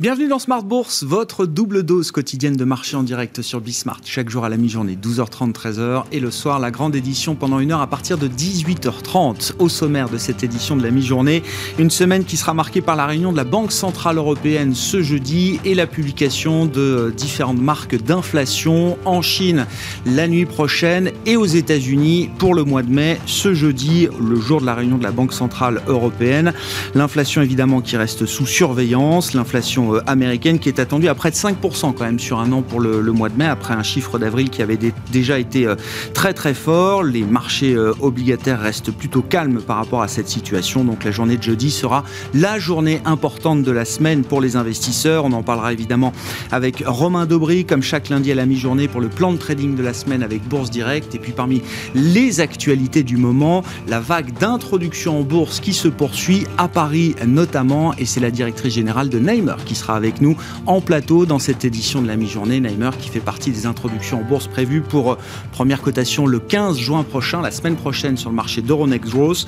Bienvenue dans Smart Bourse, votre double dose quotidienne de marché en direct sur Bismart. Chaque jour à la mi-journée, 12h30, 13h. Et le soir, la grande édition pendant une heure à partir de 18h30. Au sommaire de cette édition de la mi-journée, une semaine qui sera marquée par la réunion de la Banque Centrale Européenne ce jeudi et la publication de différentes marques d'inflation en Chine la nuit prochaine et aux États-Unis pour le mois de mai, ce jeudi, le jour de la réunion de la Banque Centrale Européenne. L'inflation évidemment qui reste sous surveillance, l'inflation euh, américaine qui est attendue à près de 5% quand même sur un an pour le, mois de mai, après un chiffre d'avril qui avait déjà été euh, très très fort. Les marchés euh, obligataires restent plutôt calmes par rapport à cette situation. Donc la journée de jeudi sera la journée importante de la semaine pour les investisseurs. On en parlera évidemment avec Romain Dobry, comme chaque lundi à la mi-journée pour le plan de trading de la semaine avec Bourse Direct. Et puis parmi les actualités du moment, la vague d'introduction en bourse qui se poursuit à Paris notamment. Et c'est la directrice générale de Neymer qui sera avec nous en plateau dans cette édition de la mi-journée. Neimer qui fait partie des introductions en bourse prévues pour euh, première cotation le 15 juin prochain, la semaine prochaine sur le marché d'Euronext Growth,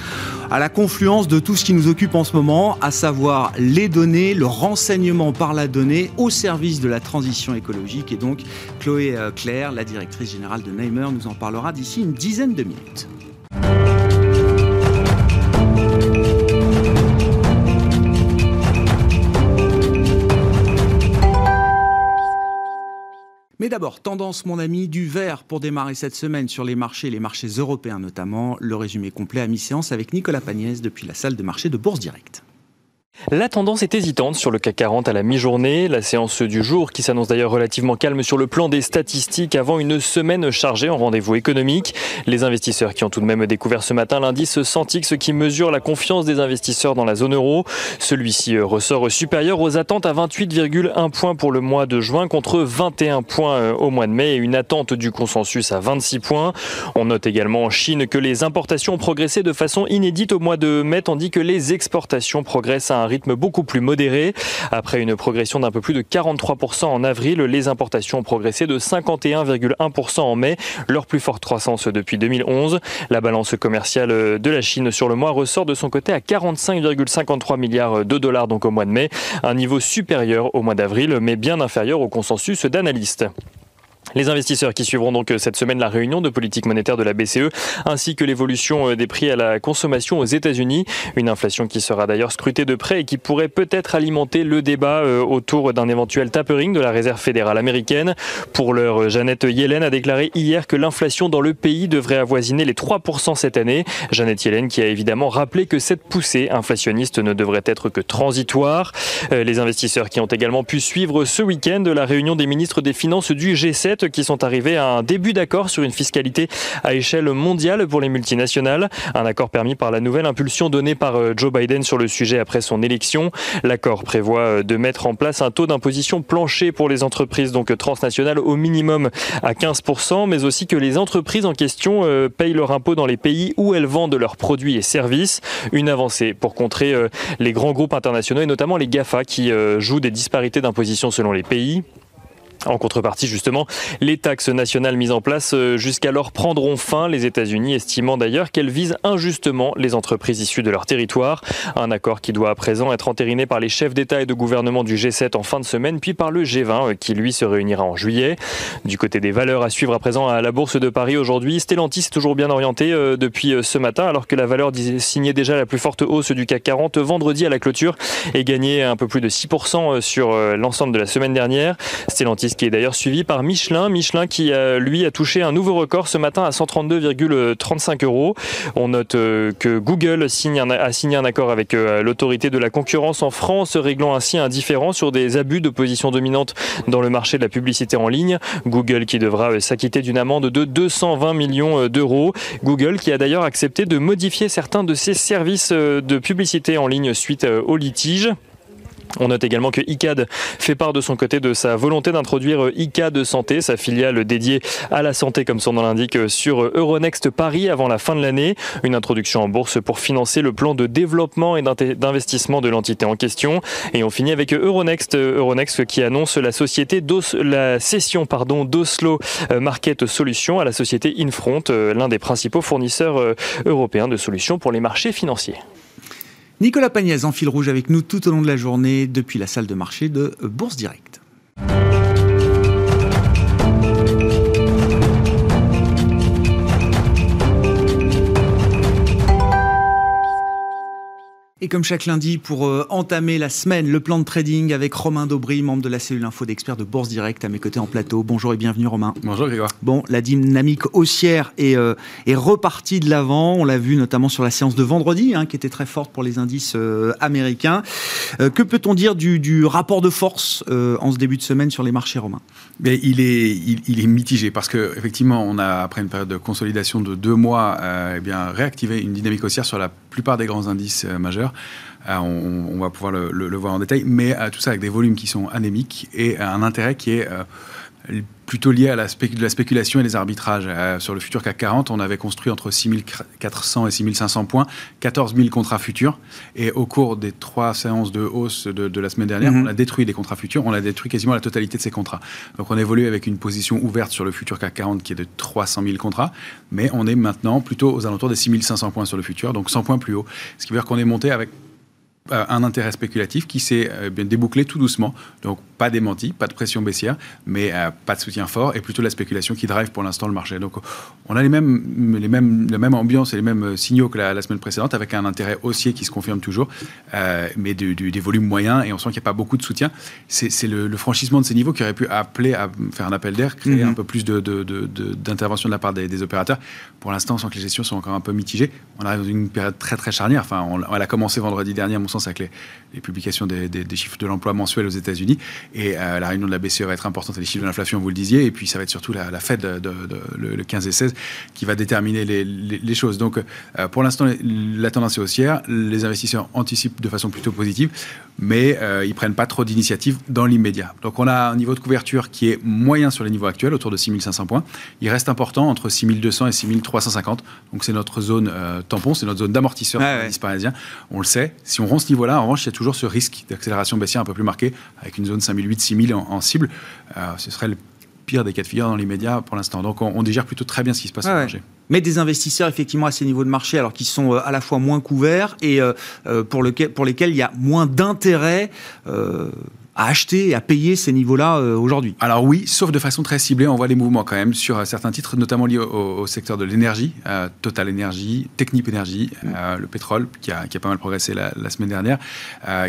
à la confluence de tout ce qui nous occupe en ce moment, à savoir les données, le renseignement par la donnée au service de la transition écologique. Et donc, Chloé euh, Claire, la directrice générale de Neimer, nous en parlera d'ici une dizaine de minutes. Mais d'abord, tendance, mon ami, du vert pour démarrer cette semaine sur les marchés, les marchés européens notamment. Le résumé complet à mi-séance avec Nicolas Pagnès depuis la salle de marché de Bourse Directe. La tendance est hésitante sur le CAC 40 à la mi-journée. La séance du jour, qui s'annonce d'ailleurs relativement calme sur le plan des statistiques avant une semaine chargée en rendez-vous économique. Les investisseurs qui ont tout de même découvert ce matin l'indice Santix qui mesure la confiance des investisseurs dans la zone euro. Celui-ci ressort supérieur aux attentes à 28,1 points pour le mois de juin contre 21 points euh, au mois de mai et une attente du consensus à 26 points. On note également en Chine que les importations ont progressé de façon inédite au mois de mai tandis que les exportations progressent à un rythme beaucoup plus modéré. Après une progression d'un peu plus de 43% en avril, les importations ont progressé de 51,1% en mai, leur plus forte croissance depuis 2011. La balance commerciale de la Chine sur le mois ressort de son côté à 45,53 milliards de dollars donc au mois de mai, un niveau supérieur au mois d'avril mais bien inférieur au consensus d'analystes. Les investisseurs qui suivront donc euh, cette semaine la réunion de politique monétaire de la BCE ainsi que l'évolution euh, des prix à la consommation aux États-Unis, une inflation qui sera d'ailleurs scrutée de près et qui pourrait peut-être alimenter le débat euh, autour d'un éventuel tapering de la Réserve fédérale américaine. Pour l'heure, Jeannette Yellen a déclaré hier que l'inflation dans le pays devrait avoisiner les 3% cette année. Jeannette Yellen qui a évidemment rappelé que cette poussée inflationniste ne devrait être que transitoire. Les investisseurs qui ont également pu suivre ce week-end la réunion des ministres des Finances du G7 qui sont arrivés à un début d'accord sur une fiscalité à échelle mondiale pour les multinationales. Un accord permis par la nouvelle impulsion donnée par euh, Joe Biden sur le sujet après son élection. L'accord prévoit euh, de mettre en place un taux d'imposition plancher pour les entreprises donc transnationales au minimum à 15%, mais aussi que les entreprises en question euh, payent leur impôt dans les pays où elles vendent leurs produits et services. Une avancée pour contrer les grands groupes internationaux et notamment les GAFA qui jouent des disparités d'imposition selon les pays. En contrepartie, justement, les taxes nationales mises en place euh, jusqu'alors prendront fin, les États-Unis estimant d'ailleurs qu'elles visent injustement les entreprises issues de leur territoire. Un accord qui doit à présent être entériné par les chefs d'État et de gouvernement du G7 en fin de semaine, puis par le G20 euh, qui lui se réunira en juillet. Du côté des valeurs à suivre à présent à la Bourse de Paris aujourd'hui, Stellantis est toujours bien orienté euh, depuis ce matin, alors que la valeur signait déjà la plus forte hausse du CAC 40 vendredi à la clôture et gagnait un peu plus de 6% sur l'ensemble de la semaine dernière. Stellantis qui est d'ailleurs suivi par Michelin. Michelin qui, lui, a touché un nouveau record ce matin à 132,35 euros. On note euh, que Google a signé un accord avec euh, l'autorité de la concurrence en France, réglant ainsi un différend sur des abus de position dominante dans le marché de la publicité en ligne. Google qui devra euh, s'acquitter d'une amende de 220 millions d'euros. Google qui a d'ailleurs accepté de modifier certains de ses services de publicité en ligne suite au litige. On note également que ICAD fait part de son côté de sa volonté d'introduire ICAD Santé, sa filiale dédiée à la santé comme son nom l'indique, sur Euronext Paris avant la fin de l'année. Une introduction en bourse pour financer le plan de développement et d'investissement de l'entité en question. Et on finit avec Euronext, Euronext qui annonce la société la cession pardon d'Oslo Market Solutions à la société Infront, l'un des principaux fournisseurs européens de solutions pour les marchés financiers. Nicolas Pagnès en fil rouge avec nous tout au long de la journée depuis la salle de marché de Bourse Direct. Et comme chaque lundi, pour euh, entamer la semaine, le plan de trading avec Romain Daubry, membre de la cellule info d'experts de Bourse Direct, à mes côtés en plateau. Bonjour et bienvenue Romain. Bonjour Grégoire. Bon, la dynamique haussière est, euh, est repartie de l'avant. On l'a vu notamment sur la séance de vendredi, hein, qui était très forte pour les indices euh, américains. que peut-on dire du, rapport de force en ce début de semaine sur les marchés romains Mais il est, il, est mitigé parce que effectivement, on a après une période de consolidation de deux mois, eh bien réactivé une dynamique haussière sur la plupart des grands indices majeurs. Euh, on, va pouvoir le, voir en détail, mais euh, tout ça avec des volumes qui sont anémiques et un intérêt qui est euh, plutôt lié à la, de la spéculation et des arbitrages. sur le futur CAC 40, on avait construit entre 6400 et 6500 points, 14 000 contrats futurs. Et au cours des trois séances de hausse de, la semaine dernière, mhm. on a détruit des contrats futurs, on a détruit quasiment la totalité de ces contrats. Donc on évolue avec une position ouverte sur le futur CAC 40 qui est de 300 000 contrats, mais on est maintenant plutôt aux alentours des 6500 points sur le futur, donc 100 points plus haut. Ce qui veut dire qu'on est monté avec euh, un intérêt spéculatif qui s'est euh, débouclé tout doucement. Donc pas démenti, pas de pression baissière, mais euh, pas de soutien fort et plutôt la spéculation qui drive pour l'instant le marché. Donc on a les mêmes, les mêmes, la même ambiance et les mêmes signaux que la, semaine précédente avec un intérêt haussier qui se confirme toujours, mais des volumes moyens et on sent qu'il n'y a pas beaucoup de soutien. C'est le, franchissement de ces niveaux qui aurait pu appeler à faire un appel d'air, créer mhm. un peu plus d'intervention de, de, la part des, opérateurs. Pour l'instant, on sent que les gestions sont encore un peu mitigées. On arrive dans une période très très charnière. Enfin, on, elle a commencé vendredi dernier, sens, avec les, publications des, chiffres de l'emploi mensuels aux États-Unis. Et euh, la réunion de la BCE va être importante, les chiffres de l'inflation, vous le disiez. Et puis, ça va être surtout la, Fed de, le, 15 et 16 qui va déterminer les, choses. Donc, euh, pour l'instant, la tendance est haussière. Les investisseurs anticipent de façon plutôt positive, mais euh, ils prennent pas trop d'initiatives dans l'immédiat. Donc, on a un niveau de couverture qui est moyen sur les niveaux actuels, autour de 6500 points. Il reste important entre 6200 et 6350. Donc, c'est notre zone tampon, c'est notre zone d'amortisseur ouais, parisien. On le sait. Si on ce niveau-là, en revanche, il y a toujours ce risque d'accélération baissière un peu plus marqué, avec une zone 5008-6000 en, cible. Euh, ce serait le pire des cas de figure dans les médias pour l'instant. Donc on, digère plutôt très bien ce qui se passe marché. Mais des investisseurs, effectivement, à ces niveaux de marché, alors qu'ils sont euh, à la fois moins couverts et euh, pour lesquels il y a moins d'intérêt à acheter et à payer ces niveaux-là euh, aujourd'hui Alors oui, sauf de façon très ciblée, on voit les mouvements quand même sur euh, certains titres, notamment liés au, secteur de l'énergie, euh, Total Energy, Technip Energy, mm. le pétrole, qui a, qui a, pas mal progressé la, semaine dernière,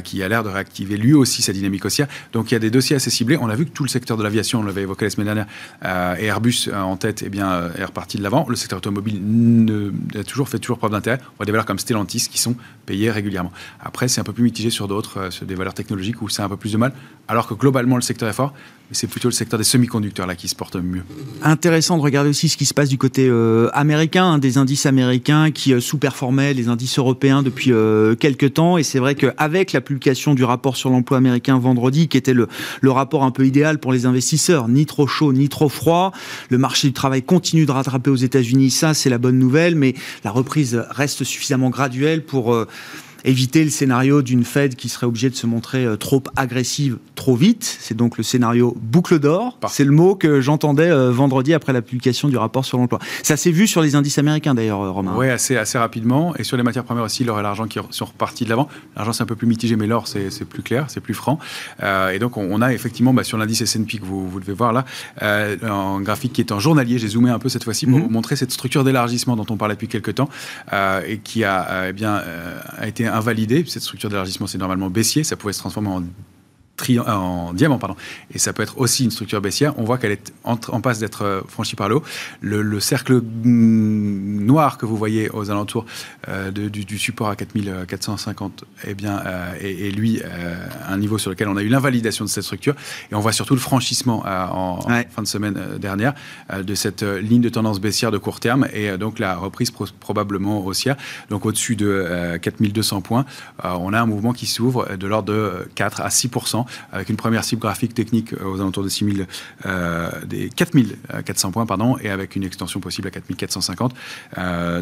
qui a l'air de réactiver lui aussi sa dynamique haussière. Donc il y a des dossiers assez ciblés. On a vu que tout le secteur de l'aviation, on l'avait évoqué la semaine dernière, et Airbus en tête, eh bien, est reparti de l'avant. Le secteur automobile ne, a toujours fait toujours preuve d'intérêt. On voit des valeurs comme Stellantis qui sont payées régulièrement. Après, c'est un peu plus mitigé sur d'autres, sur des valeurs technologiques où c'est un peu plus de mal alors que globalement le secteur est fort, c'est plutôt le secteur des semi-conducteurs là qui se porte mieux. Intéressant de regarder aussi ce qui se passe du côté euh, américain, hein, des indices américains qui euh, sous-performaient les indices européens depuis euh, quelques temps, et c'est vrai qu'avec la publication du rapport sur l'emploi américain vendredi, qui était le, le rapport un peu idéal pour les investisseurs, ni trop chaud ni trop froid, le marché du travail continue de rattraper aux États-Unis, ça c'est la bonne nouvelle, mais la reprise reste suffisamment graduelle pour éviter le scénario d'une Fed qui serait obligée de se montrer euh, trop agressive trop vite. C'est donc le scénario boucle d'or. C'est le mot que j'entendais euh, vendredi après la publication du rapport sur l'emploi. Ça s'est vu sur les indices américains d'ailleurs, euh, Romain. Oui, assez, assez rapidement. Et sur les matières premières aussi, l'or et l'argent qui sont repartis de l'avant. L'argent, c'est un peu plus mitigé, mais l'or, c'est plus clair, c'est plus franc. et donc, on, a effectivement, bah, sur l'indice S&P que vous, vous, devez voir là, un graphique qui est en journalier, j'ai zoomé un peu cette fois-ci pour mhm. vous montrer cette structure d'élargissement dont on parlait depuis quelques temps et qui a, eh bien, a été invalidé. Cette structure d'élargissement, c'est normalement baissier. Ça pouvait se transformer en en diamant, pardon. Et ça peut être aussi une structure baissière. On voit qu'elle est en, passe d'être euh, franchie par le haut. Le, cercle mm, noir que vous voyez aux alentours euh, du, support à 4450 eh bien, euh, est, lui un niveau sur lequel on a eu l'invalidation de cette structure. Et on voit surtout le franchissement en, fin de semaine dernière de cette ligne de tendance baissière de court terme et donc la reprise probablement haussière. Donc au-dessus de 4200 points, on a un mouvement qui s'ouvre de l'ordre de 4 à 6 6%, avec une première cible graphique technique aux alentours de 6000, des 4400 points, pardon, et avec une extension possible à 4450.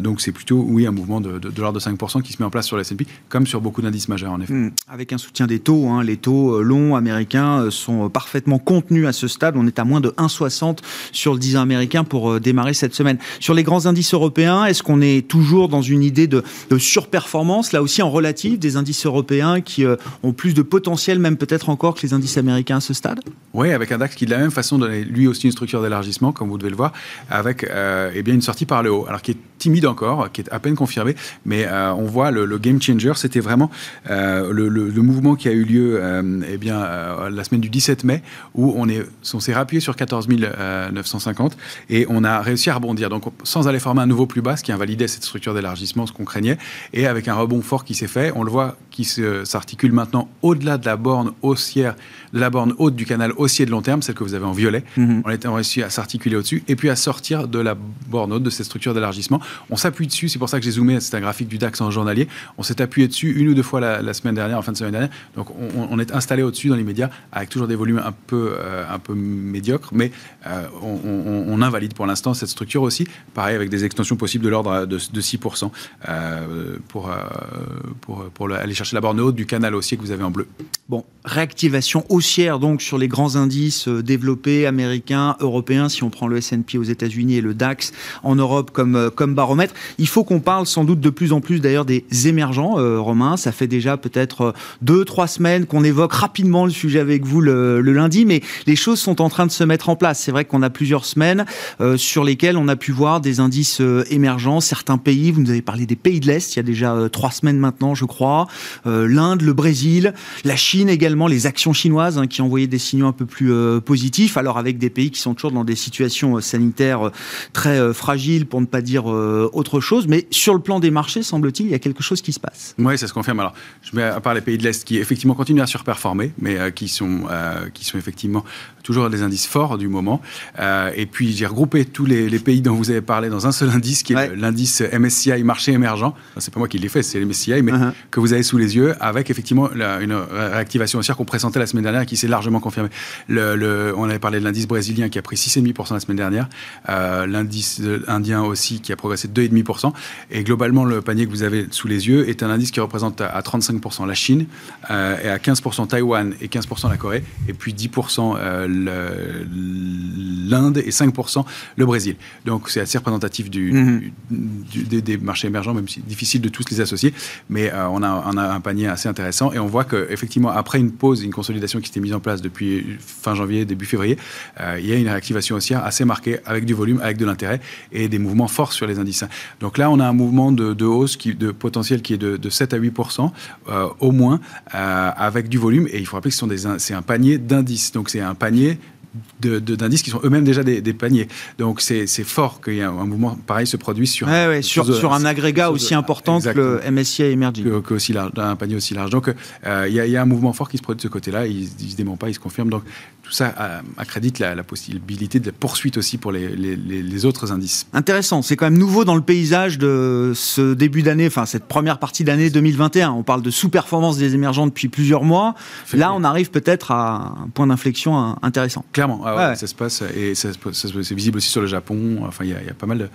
donc c'est plutôt, oui, un mouvement de, de, l'ordre de 5% qui se met en place sur le S&P, comme sur beaucoup d'indices majeurs, en effet. Hmm. avec un soutien des taux, hein, les taux longs américains sont parfaitement contenus à ce stade. On est à moins de 1,60 sur le 10 ans américain pour démarrer cette semaine. Sur les grands indices européens, est-ce qu'on est toujours dans une idée de, surperformance, là aussi en relatif, des indices européens qui euh, ont plus de potentiel, même peut-être encore que les indices américains à ce stade? Oui, avec un DAX qui de la même façon donne lui aussi une structure d'élargissement, comme vous devez le voir, avec euh, eh bien une sortie par le haut, alors qui est timide encore, qui est à peine confirmée, mais euh, on voit le, game changer, c'était vraiment le, mouvement qui a eu lieu eh bien, la semaine du 17 mai, où on s'est on rappuyé sur 14 950 et on a réussi à rebondir. Donc sans aller former un nouveau plus bas, ce qui invalidait cette structure d'élargissement, ce qu'on craignait, et avec un rebond fort qui s'est fait, on le voit qui s'articule maintenant au-delà de la borne haussière, de la borne haute du canal haussier de long terme, celle que vous avez en violet. Mhm. On a réussi à s'articuler au-dessus, et puis à sortir de la borne haute de cette structure d'élargissement. On s'appuie dessus, c'est pour ça que j'ai zoomé, c'est un graphique du DAX en journalier. On s'est appuyé dessus une ou deux fois la, semaine dernière, en fin de semaine dernière. Donc on, est installé au-dessus dans les médias, avec toujours des volumes un peu, euh, un peu médiocres, mais euh, on, on invalide pour l'instant cette structure aussi. Pareil, avec des extensions possibles de l'ordre de, 6% euh, pour, pour, pour, aller chercher la borne haute du canal haussier que vous avez en bleu. Bon, réactivation haussière donc sur les grands indices euh, développés américains, européens, si on prend le S&P aux États-Unis et le DAX en Europe comme, comme baromètre. Il faut qu'on parle sans doute de plus en plus d'ailleurs des émergents, Romain. Ça fait déjà peut-être deux, trois semaines qu'on évoque rapidement le sujet avec vous le, le, lundi, mais les choses sont en train de se mettre en place. C'est vrai qu'on a plusieurs semaines sur lesquelles on a pu voir des indices euh, émergents, certains pays, vous nous avez parlé des pays de l'Est, il y a déjà euh, trois semaines maintenant, je crois, euh, l'Inde, le Brésil, la Chine également, les actions chinoises hein, qui envoyaient des signaux un peu plus positifs, alors avec des pays qui sont toujours dans des situations sanitaires très fragiles, pour ne pas dire autre chose, mais sur le plan des marchés, semble-t-il, il y a quelque chose qui se passe. Oui, ça se confirme. Alors, je mets à part les pays de l'Est qui effectivement continuent à surperformer, mais qui, sont, qui sont effectivement toujours des indices forts du moment. et puis, j'ai regroupé tous les, les pays dont vous avez parlé dans un seul indice, qui est l'indice MSCI marché émergent. C'est pas moi qui l'ai fait, c'est l'MSCI, mais uh-huh. que vous avez sous les yeux, avec effectivement une réactivation haussière qu'on présentait la semaine dernière et qui s'est largement confirmée. Le, on avait parlé de l'indice brésilien qui a pris 6,5% la semaine dernière, euh, l'indice indien aussi qui a progressé de 2,5%. Et globalement, le panier que vous avez sous les yeux est un indice qui représente à 35% la Chine, euh, et à 15% Taïwan et 15% la Corée, et puis 10% euh, l'Inde et 5% le Brésil. Donc c'est assez représentatif du, des, marchés émergents, même si difficile de tous les associer. Mais euh, on, a, a, un panier assez intéressant et on voit qu'effectivement, après une pause, une consolidation qui s'était mise en place depuis fin janvier, début février, euh, il y a une réactivation haussière assez marquée avec du volume, avec de l'intérêt et des mouvements forts sur les indices. Donc là, on a un mouvement de, hausse qui, de potentiel qui est de, 7 à 8% euh, au moins, avec du volume. Et il faut rappeler que c'est un panier d'indices. Donc c'est un panier d'indices qui sont eux-mêmes déjà des, paniers. Donc c'est fort qu'il y ait un, mouvement pareil se produise sur, sur, sur, un agrégat aussi important que le MSCI Emerging. Que, aussi large, un panier aussi large. Donc euh, il y, a un mouvement fort qui se produit de ce côté-là, il ne se dément pas, il se confirme. Donc tout ça accrédite la, possibilité de la poursuite aussi pour les, les, autres indices. Intéressant, c'est quand même nouveau dans le paysage de ce début d'année, enfin cette première partie d'année 2021. On parle de sous-performance des émergents depuis plusieurs mois. Là, on arrive peut-être à un point d'inflexion intéressant. Clairement, ah ça se passe et c'est visible aussi sur le Japon. Enfin, il y, a pas mal de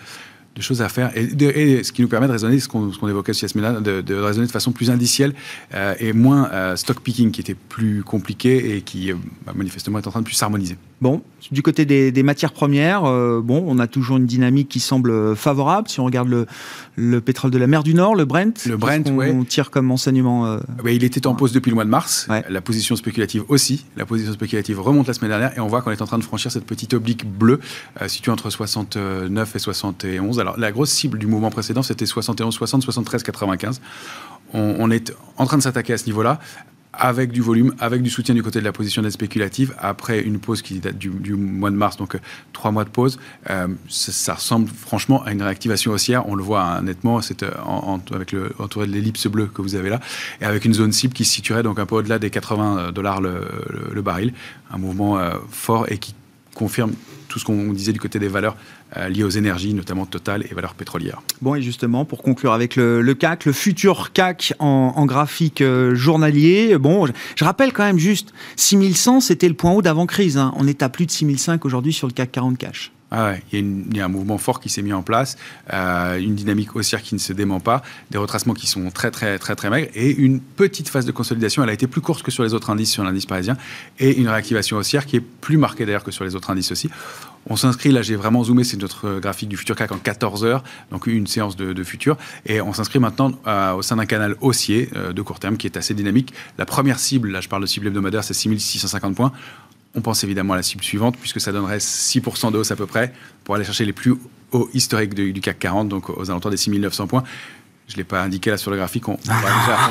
de choses à faire. Et, ce qui nous permet de raisonner, ce qu'on évoquait sur semaine-là, de, de, raisonner de façon plus indicielle euh, et moins euh, stock picking, qui était plus compliqué et qui, euh, bah, manifestement, est en train de plus s'harmoniser. Bon, du côté des, matières premières, bon, on a toujours une dynamique qui semble favorable. Si on regarde le, le pétrole de la mer du Nord, le Brent, le Brent, on tire comme enseignement. il était en pause depuis le mois de mars. La position spéculative aussi. La position spéculative remonte la semaine dernière et on voit qu'on est en train de franchir cette petite oblique bleue située entre 69 et 71. Alors, la grosse cible du mouvement précédent, c'était 71, 60, 73, 95. On, est en train de s'attaquer à ce niveau-là avec du volume, avec du soutien du côté de la position d'aide spéculative, après une pause qui date du, mois de mars, donc euh, trois mois de pause, euh, ça, ressemble franchement à une réactivation haussière. On le voit hein, nettement, c'est euh, avec entouré de l'ellipse bleue que vous avez là, et avec une zone cible qui se situerait donc un peu au-delà des 80 dollars le, baril, un mouvement fort et qui confirme tout ce qu'on disait du côté des valeurs euh, liées aux énergies, notamment Total et valeurs pétrolières. Bon, et justement, pour conclure avec le, CAC, le futur CAC en, graphique euh, journalier, bon, je, rappelle quand même juste, 6100, c'était le point haut d'avant-crise. Hein. On est à plus de 6005 aujourd'hui sur le CAC 40 cash. Ah il, y a un mouvement fort qui s'est mis en place, euh, une dynamique haussière qui ne se dément pas, des retracements qui sont très très très très maigres et une petite phase de consolidation. Elle a été plus courte que sur les autres indices, sur l'indice parisien, et une réactivation haussière qui est plus marquée d'ailleurs que sur les autres indices aussi. On s'inscrit, là j'ai vraiment zoomé, c'est notre graphique du futur CAC en 14 heures, donc une séance de, futur, et on s'inscrit maintenant euh, au sein d'un canal haussier euh, de court terme qui est assez dynamique. La première cible, là je parle de cible hebdomadaire, c'est 6650 points. On pense évidemment à la cible suivante, puisque ça donnerait 6% de à peu près, pour aller chercher les plus hauts historiques du CAC 40, donc aux alentours des 6900 points. Je ne l'ai pas indiqué là sur le graphique. On,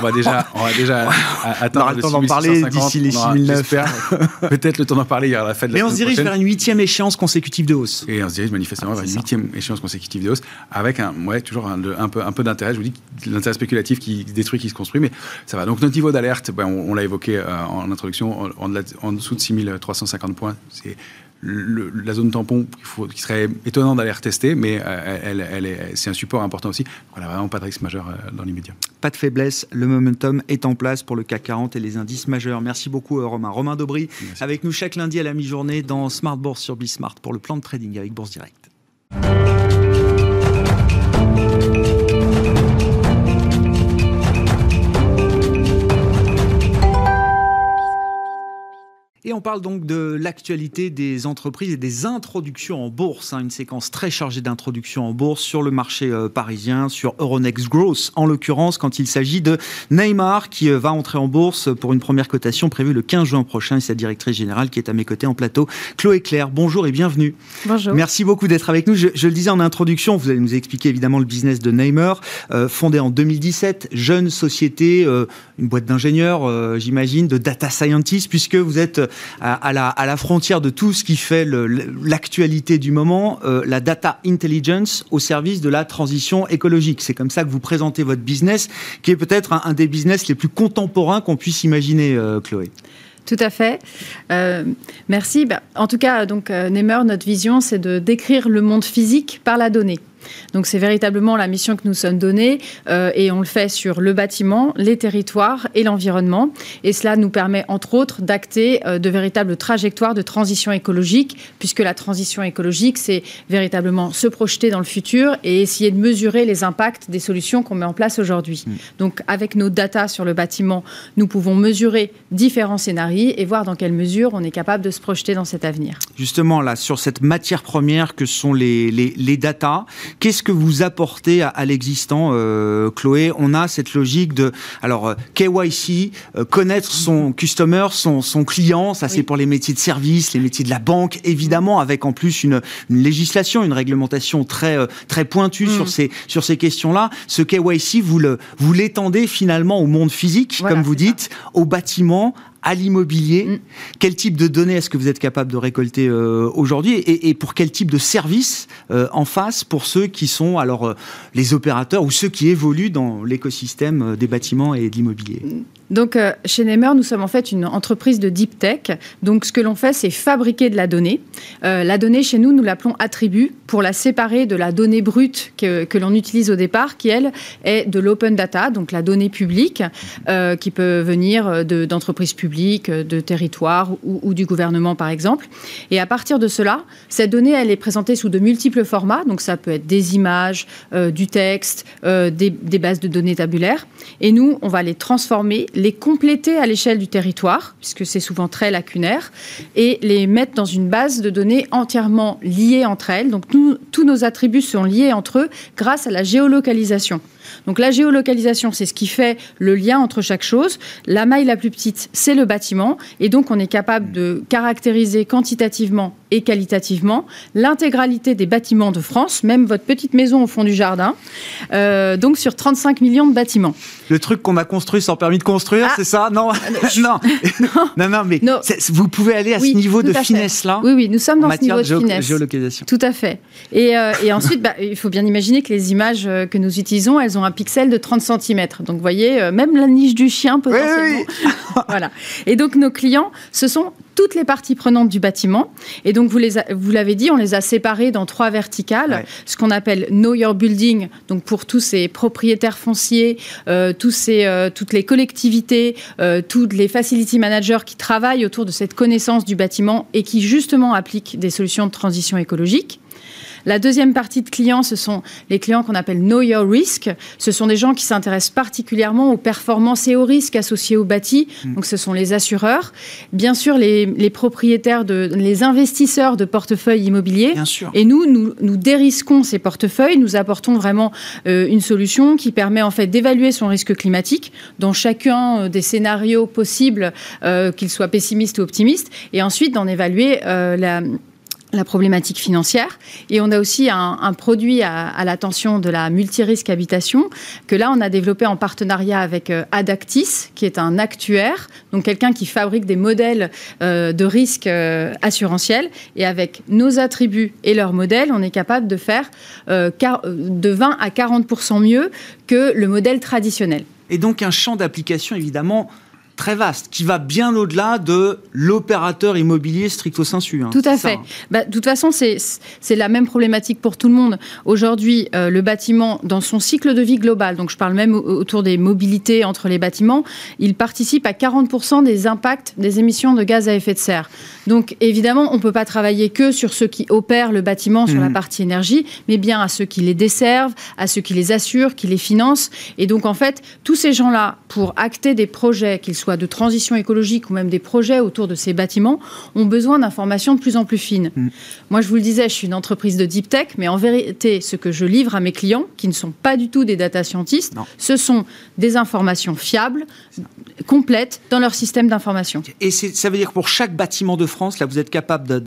va, déjà, on va déjà, atteindre le temps d'en parler d'ici les 6009. Peut-être le temps d'en parler. Il y aura la fête de Mais on se dirige vers une huitième échéance consécutive de hausse. Et on se dirige manifestement ah, vers une huitième échéance consécutive de hausse, avec un, ouais, toujours un, peu, un peu d'intérêt. Je vous dis l'intérêt spéculatif qui détruit, qui se construit, mais ça va. Donc notre niveau d'alerte, ben, on, l'a évoqué euh, en introduction, en, en, dessous de 6350 points, c'est la zone tampon qui serait étonnant d'aller retester, mais euh, elle, c'est un support important aussi. On n'a vraiment pas de risque majeur euh, dans l'immédiat. Pas de faiblesse, le momentum est en place pour le CAC 40 et les indices majeurs. Merci beaucoup euh, Romain. Romain Daubry, avec nous chaque lundi à la mi-journée dans Smart Bourse sur Bismart pour le plan de trading avec Bourse Direct. Et on parle donc de l'actualité des entreprises et des introductions en bourse. Hein, une séquence très chargée d'introductions en bourse sur le marché euh, parisien, sur Euronext Growth, en l'occurrence quand il s'agit de Neymar qui euh, va entrer en bourse pour une première cotation prévue le 15 juin prochain et sa directrice générale qui est à mes côtés en plateau, Chloé Claire. Bonjour et bienvenue. Bonjour. Merci beaucoup d'être avec nous. Je, le disais en introduction, vous allez nous expliquer évidemment le business de Neymar, euh, fondé en 2017, jeune société, une boîte d'ingénieurs, j'imagine, de data scientists, puisque vous êtes à, la, frontière de tout ce qui fait l'actualité du moment, euh, la data intelligence au service de la transition écologique. C'est comme ça que vous présentez votre business, qui est peut-être un, des business les plus contemporains qu'on puisse imaginer, euh, Chloé. Tout à fait. Euh, merci. Bah, en tout cas, donc Nemer, notre vision, c'est de décrire le monde physique par la donnée. Donc c'est véritablement la mission que nous sommes donnée euh, et on le fait sur le bâtiment, les territoires et l'environnement. Et cela nous permet entre autres d'acter euh, de véritables trajectoires de transition écologique, puisque la transition écologique, c'est véritablement se projeter dans le futur et essayer de mesurer les impacts des solutions qu'on met en place aujourd'hui. Mm. Donc avec nos datas sur le bâtiment, nous pouvons mesurer différents scénarios et voir dans quelle mesure on est capable de se projeter dans cet avenir. Justement, là, sur cette matière première que sont les, les, les datas, Qu'est-ce que vous apportez à, l'existant, euh, Chloé? On a cette logique de, alors, euh, KYC, euh, connaître son customer, son, son client, ça c'est pour les métiers de service, les métiers de la banque, évidemment, avec en plus une, législation, une réglementation très, très pointue sur mm. ces, sur ces questions-là. Ce KYC, vous le, vous l'étendez finalement au monde physique, comme vous dites, au bâtiment, à l'immobilier. Mm. Quel type de données est-ce que vous êtes capable de récolter euh, aujourd'hui et, pour quel type de service euh, en face pour ceux qui sont alors euh, les opérateurs ou ceux qui évoluent dans l'écosystème des bâtiments et de l'immobilier? mm. Donc, euh, chez Nemer, nous sommes en fait une entreprise de deep tech. Donc, ce que l'on fait, c'est fabriquer de la donnée. Euh, la donnée, chez nous, nous l'appelons attribut pour la séparer de la donnée brute que, que l'on utilise au départ, qui, elle, est de l'open data, donc la donnée publique, euh, qui peut venir d'entreprises publiques, de territoires ou, du gouvernement, par exemple. Et à partir de cela, cette donnée, elle est présentée sous de multiples formats. Donc, ça peut être des images, du texte, des bases de données tabulaires. Et nous, on va les transformer les compléter à l'échelle du territoire, puisque c'est souvent très lacunaire, et les mettre dans une base de données entièrement liées entre elles. Donc tous nos attributs sont liés entre eux grâce à la géolocalisation. Donc la géolocalisation, c'est ce qui fait le lien entre chaque chose. La maille la plus petite, c'est le bâtiment. Et donc on est capable de caractériser quantitativement et qualitativement l'intégralité des bâtiments de France, même votre petite maison au fond du jardin, euh, donc sur 35 millions de bâtiments. Le truc qu'on a construit sans permis de construire, ah. c'est ça? Non, ah, non. non, non, mais vous pouvez aller à ce niveau de finesse-là Oui, oui, nous sommes dans ce niveau de, finesse. géolocalisation. Tout à fait. Et, euh, et ensuite, bah, il faut bien imaginer que les images euh, que nous utilisons, elles ont un pixel de 30 cm. Donc, vous voyez, même la niche du chien, potentiellement. Oui, voilà. Et donc, nos clients, ce sont toutes les parties prenantes du bâtiment. Et donc, vous, les vous l'avez dit, on les a séparées dans trois verticales, ce qu'on appelle Know Your Building, donc pour tous ces propriétaires fonciers, euh, tous ces, euh, toutes les collectivités, euh, tous les facility managers qui travaillent autour de cette connaissance du bâtiment et qui justement appliquent des solutions de transition écologique. La deuxième partie de clients, ce sont les clients qu'on appelle Know Your Risk. Ce sont des gens qui s'intéressent particulièrement aux performances et aux risques associés au bâti. Mm. Donc, ce sont les assureurs. Bien sûr, les, propriétaires, de, les investisseurs de portefeuilles immobiliers. Bien sûr. Et nous, nous, nous dérisquons ces portefeuilles. Nous apportons vraiment euh, une solution qui permet en fait d'évaluer son risque climatique dans chacun euh, des scénarios possibles, euh, qu'ils soient pessimistes ou optimistes, et ensuite d'en évaluer la la problématique financière. Et on a aussi un, produit à, l'attention de la multirisque habitation que là, on a développé en partenariat avec euh, Adactis, qui est un actuaire, donc quelqu'un qui fabrique des modèles euh, de risque euh, assurantiel. Et avec nos attributs et leurs modèles, on est capable de faire de 20 à 40% mieux que le modèle traditionnel. Et donc un champ d'application évidemment très vaste, qui va bien au-delà de l'opérateur immobilier stricto sensu. Hein. Tout à fait. Hein. Bah, de toute façon, c'est la même problématique pour tout le monde. Aujourd'hui, euh, le bâtiment, dans son cycle de vie global, donc je parle même autour des mobilités entre les bâtiments, il participe à 40% des impacts des émissions de gaz à effet de serre. Donc évidemment, on ne peut pas travailler que sur ceux qui opèrent le bâtiment, sur la mmh. partie énergie, mais bien à ceux qui les desservent, à ceux qui les assurent, qui les financent. Et donc en fait, tous ces gens-là, pour acter des projets, qu'ils soient soit de transition écologique ou même des projets autour de ces bâtiments, ont besoin d'informations de plus en plus fines. Mm. Moi, je vous le disais, je suis une entreprise de deep tech, mais en vérité, ce que je livre à mes clients, qui ne sont pas du tout des data scientists, ce sont des informations fiables, complètes dans leur système d'information. Et ça veut dire que pour chaque bâtiment de France, là, vous êtes capable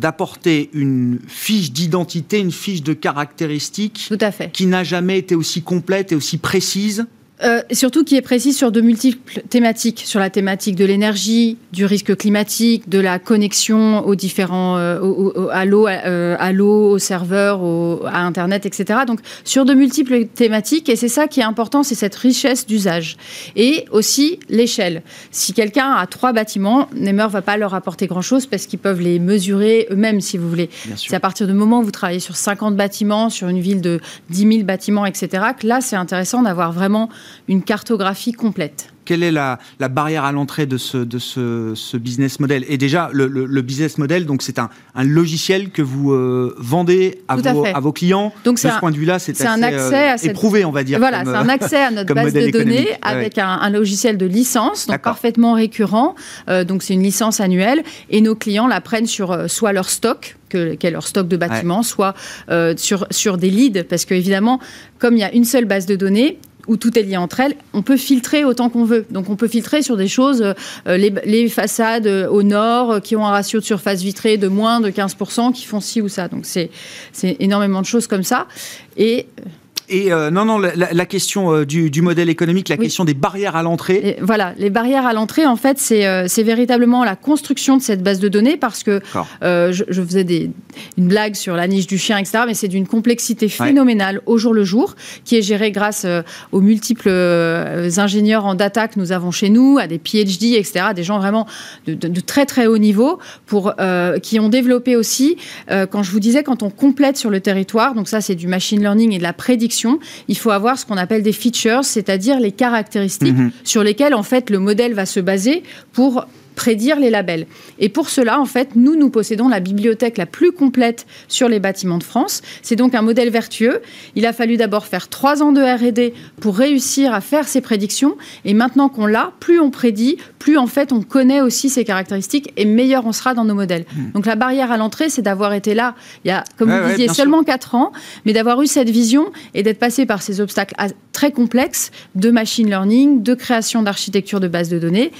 d'apporter une fiche d'identité, une fiche de caractéristiques Tout à fait. qui n'a jamais été aussi complète et aussi précise euh, surtout qui est précis sur de multiples thématiques, sur la thématique de l'énergie, du risque climatique, de la connexion aux différents, euh, à l'eau, euh, à l'eau, aux serveurs, à Internet, etc. Donc sur de multiples thématiques, et c'est ça qui est important, c'est cette richesse d'usage. Et aussi l'échelle. Si quelqu'un a trois bâtiments, Nemer va pas leur apporter grand-chose parce qu'ils peuvent les mesurer eux-mêmes, si vous voulez. C'est à partir du moment où vous travaillez sur 50 bâtiments, sur une ville de 10 000 bâtiments, etc., que là, c'est intéressant d'avoir vraiment une cartographie complète. Quelle est la, barrière à l'entrée de, ce, de ce, business model? Et déjà, le, business model, donc c'est un, logiciel que vous euh, vendez à vos, à, vos, clients. Donc de ce point de vue-là, c'est un accès euh, éprouvé, on va dire. Voilà, c'est un accès à notre base de données avec un, logiciel de licence, donc parfaitement récurrent. Euh, donc c'est une licence annuelle, et nos clients la prennent sur soit leur stock, qu'est leur stock de bâtiments, soit sur, sur des leads, parce qu'évidemment, comme il y a une seule base de données, où tout est lié entre elles, on peut filtrer autant qu'on veut. Donc on peut filtrer sur des choses, euh, les, façades euh, au nord euh, qui ont un ratio de surface vitrée de moins de 15%, qui font ci ou ça. Donc c'est énormément de choses comme ça. Et et euh, non, non, la, question euh, du, modèle économique, la question des barrières à l'entrée. Voilà, les barrières à l'entrée, en fait, euh, c'est véritablement la construction de cette base de données parce que je, faisais des, une blague sur la niche du chien, etc., mais c'est d'une complexité phénoménale au jour le jour qui est gérée grâce aux multiples ingénieurs en data que nous avons chez nous, à des PhD, etc., des gens vraiment de, très très haut niveau pour, qui ont développé aussi, quand je vous disais, quand on complète sur le territoire, donc ça c'est du machine learning et de la prédiction il faut avoir ce qu'on appelle des features, c'est-à-dire les caractéristiques mhm. sur lesquelles en fait le modèle va se baser pour prédire les labels. Et pour cela, en fait, nous, nous possédons la bibliothèque la plus complète sur les bâtiments de France. C'est donc un modèle vertueux. Il a fallu d'abord faire trois ans de R&D pour réussir à faire ces prédictions. Et maintenant qu'on l'a, plus on prédit, plus en fait on connaît aussi ces caractéristiques et meilleur on sera dans nos modèles. Hmm. Donc la barrière à l'entrée, c'est d'avoir été là il y a, comme vous disiez, seulement quatre ans, mais d'avoir eu cette vision et d'être passé par ces obstacles très complexes de machine learning, de création d'architecture de base de données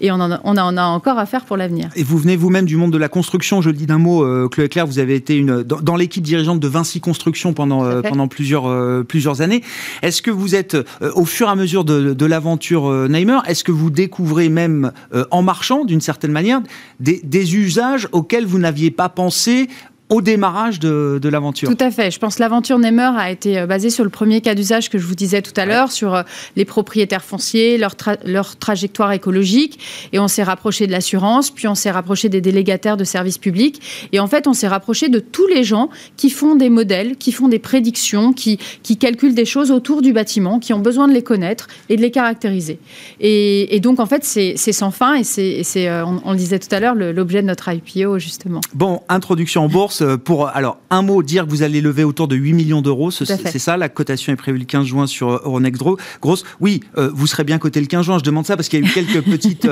et on en, a, on, a, encore à faire pour l'avenir. Et vous venez vous-même du monde de la construction, je le dis d'un mot, euh, Chloé Claire, vous avez été une, dans, l'équipe dirigeante de Vinci Construction pendant, euh, pendant plusieurs, euh, plusieurs années. Est-ce que vous êtes, au fur et à mesure de, de l'aventure Neimer, est-ce que vous découvrez même en marchant, d'une certaine manière, des, des usages auxquels vous n'aviez pas pensé au démarrage de, l'aventure. Tout à fait. Je pense que l'aventure Nemer a été euh, basée sur le premier cas d'usage que je vous disais tout à l'heure, sur euh, les propriétaires fonciers, leur, leur trajectoire écologique. Et on s'est rapproché de l'assurance, puis on s'est rapproché des délégataires de services publics. Et en fait, on s'est rapproché de tous les gens qui font des modèles, qui font des prédictions, qui, qui calculent des choses autour du bâtiment, qui ont besoin de les connaître et de les caractériser. Et, donc, en fait, c'est sans fin et c'est, euh, on, on, le disait tout à l'heure, l'objet de notre IPO, justement. Bon, introduction en bourse. Euh, pour, alors, un mot, dire que vous allez lever autour de 8 millions d'euros. C'est ça, la cotation est prévue le 15 juin sur euh, Euronext Grosse. Oui, vous serez bien coté le 15 juin. Je demande ça parce qu'il y a eu quelques petites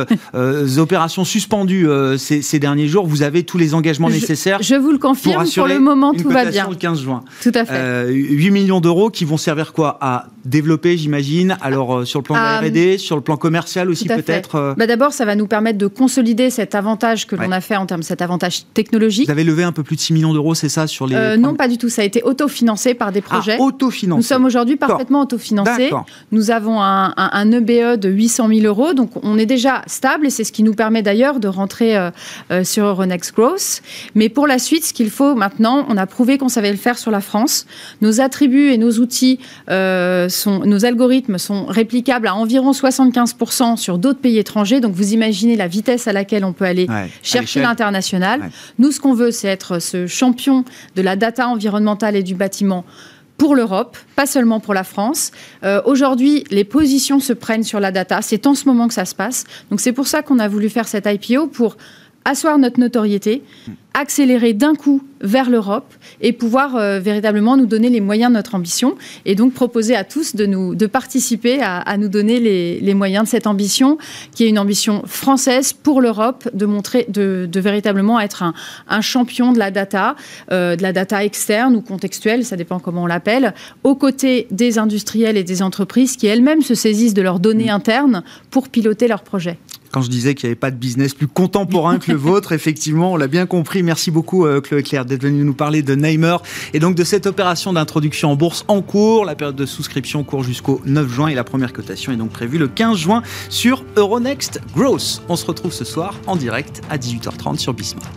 opérations suspendues ces, derniers jours. Vous avez tous les engagements nécessaires. Je vous le confirme. Pour, le moment, tout va bien. le 15 juin. Tout à fait. 8 millions d'euros qui vont servir quoi? À développer, j'imagine. Alors, sur le plan de la R&D, sur le plan commercial aussi peut-être. Bah, D'abord, ça va nous permettre de consolider cet avantage que l'on a fait en termes de cet avantage technologique. Vous avez levé un peu plus de 6 millions d'euros, c'est ça sur les euh, Non, pas du tout. Ça a été autofinancé par des ah, projets. Ah, autofinancé. Nous sommes aujourd'hui parfaitement autofinancés. Nous avons un, EBE e de 800 000 euros, donc on est déjà stable et c'est ce qui nous permet d'ailleurs de rentrer euh, euh, sur Euronext Growth. Mais pour la suite, ce qu'il faut maintenant, on a prouvé qu'on savait le faire sur la France. Nos attributs et nos outils, sont, nos algorithmes sont réplicables à environ 75% sur d'autres pays étrangers. Donc vous imaginez la vitesse à laquelle on peut aller chercher l'international. Nous, ce qu'on veut, c'est être ce champion de la data environnementale et du bâtiment pour l'Europe, pas seulement pour la France. Euh, aujourd'hui, les positions se prennent sur la data. C'est en ce moment que ça se passe. Donc c'est pour ça qu'on a voulu faire cette IPO pour asseoir notre notoriété, accélérer d'un coup vers l'Europe et pouvoir euh, véritablement nous donner les moyens de notre ambition et donc proposer à tous de, nous, de participer à, nous donner les, moyens de cette ambition qui est une ambition française pour l'Europe de montrer, de, véritablement être un, champion de la data, euh, de la data externe ou contextuelle, ça dépend comment on l'appelle, aux côtés des industriels et des entreprises qui elles-mêmes se saisissent de leurs données mmh. internes pour piloter leurs projets quand je disais qu'il n'y avait pas de business plus contemporain que le vôtre, effectivement, on l'a bien compris. Merci beaucoup, euh, Chloé Claire, d'être venu nous parler de Neymer et donc de cette opération d'introduction en bourse en cours. La période de souscription court jusqu'au 9 juin et la première cotation est donc prévue le 15 juin sur Euronext Growth. On se retrouve ce soir en direct à 18h30 sur Bismart.